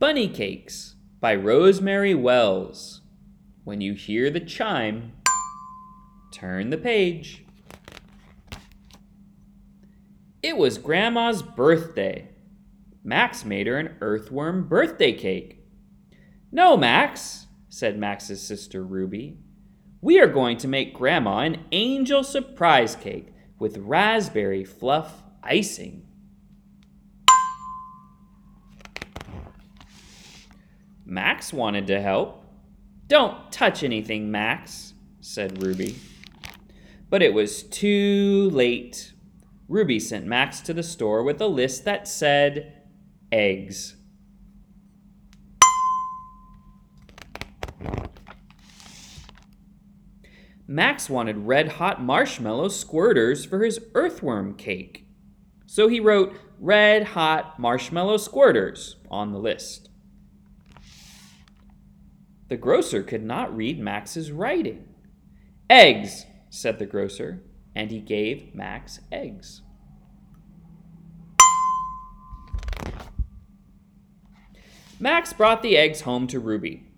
Bunny Cakes by Rosemary Wells. When you hear the chime, turn the page. It was Grandma's birthday. Max made her an earthworm birthday cake. No, Max, said Max's sister Ruby. We are going to make Grandma an angel surprise cake with raspberry fluff icing. Max wanted to help. Don't touch anything, Max, said Ruby. But it was too late. Ruby sent Max to the store with a list that said eggs. Max wanted red hot marshmallow squirters for his earthworm cake. So he wrote red hot marshmallow squirters on the list. The grocer could not read Max's writing. Eggs, said the grocer, and he gave Max eggs. Max brought the eggs home to Ruby.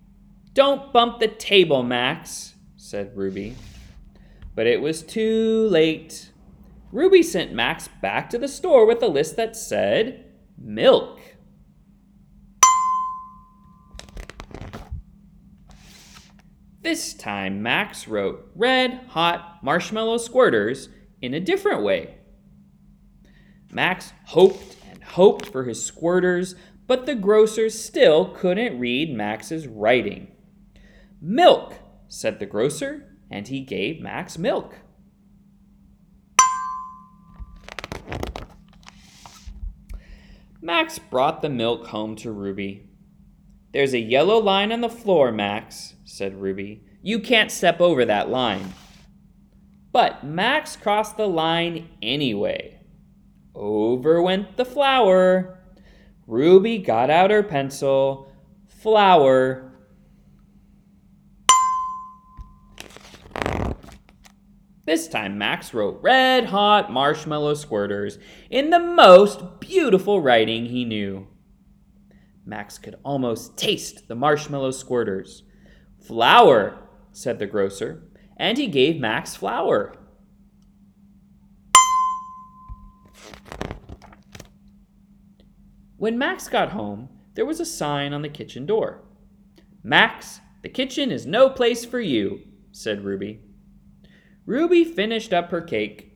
Don't bump the table, Max, said Ruby. But it was too late. Ruby sent Max back to the store with a list that said milk. This time, Max wrote red hot marshmallow squirters in a different way. Max hoped and hoped for his squirters, but the grocer still couldn't read Max's writing. Milk, said the grocer, and he gave Max milk. Max brought the milk home to Ruby. There's a yellow line on the floor, Max, said Ruby. You can't step over that line. But Max crossed the line anyway. Over went the flour. Ruby got out her pencil. Flour. This time, Max wrote red hot marshmallow squirters in the most beautiful writing he knew. Max could almost taste the marshmallow squirters. Flour, said the grocer, and he gave Max flour. When Max got home, there was a sign on the kitchen door. Max, the kitchen is no place for you, said Ruby. Ruby finished up her cake.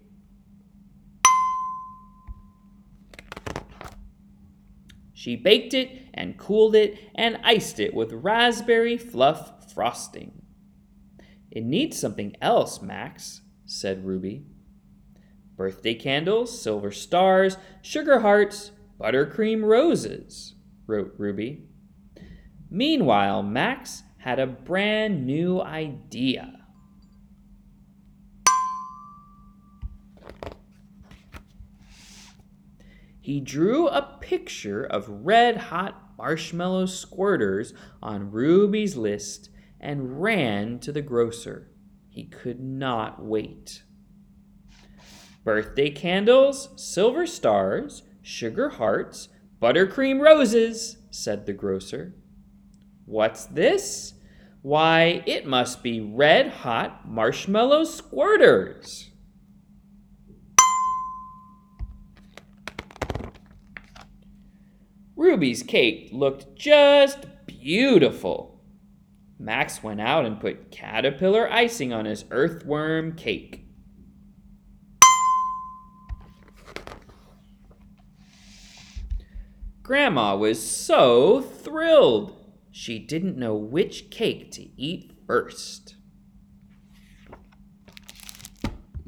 She baked it and cooled it and iced it with raspberry fluff frosting. It needs something else, Max, said Ruby. Birthday candles, silver stars, sugar hearts, buttercream roses, wrote Ruby. Meanwhile, Max had a brand new idea. He drew a picture of red hot marshmallow squirters on Ruby's list and ran to the grocer. He could not wait. Birthday candles, silver stars, sugar hearts, buttercream roses, said the grocer. What's this? Why, it must be red hot marshmallow squirters. Ruby's cake looked just beautiful. Max went out and put caterpillar icing on his earthworm cake. Grandma was so thrilled. She didn't know which cake to eat first.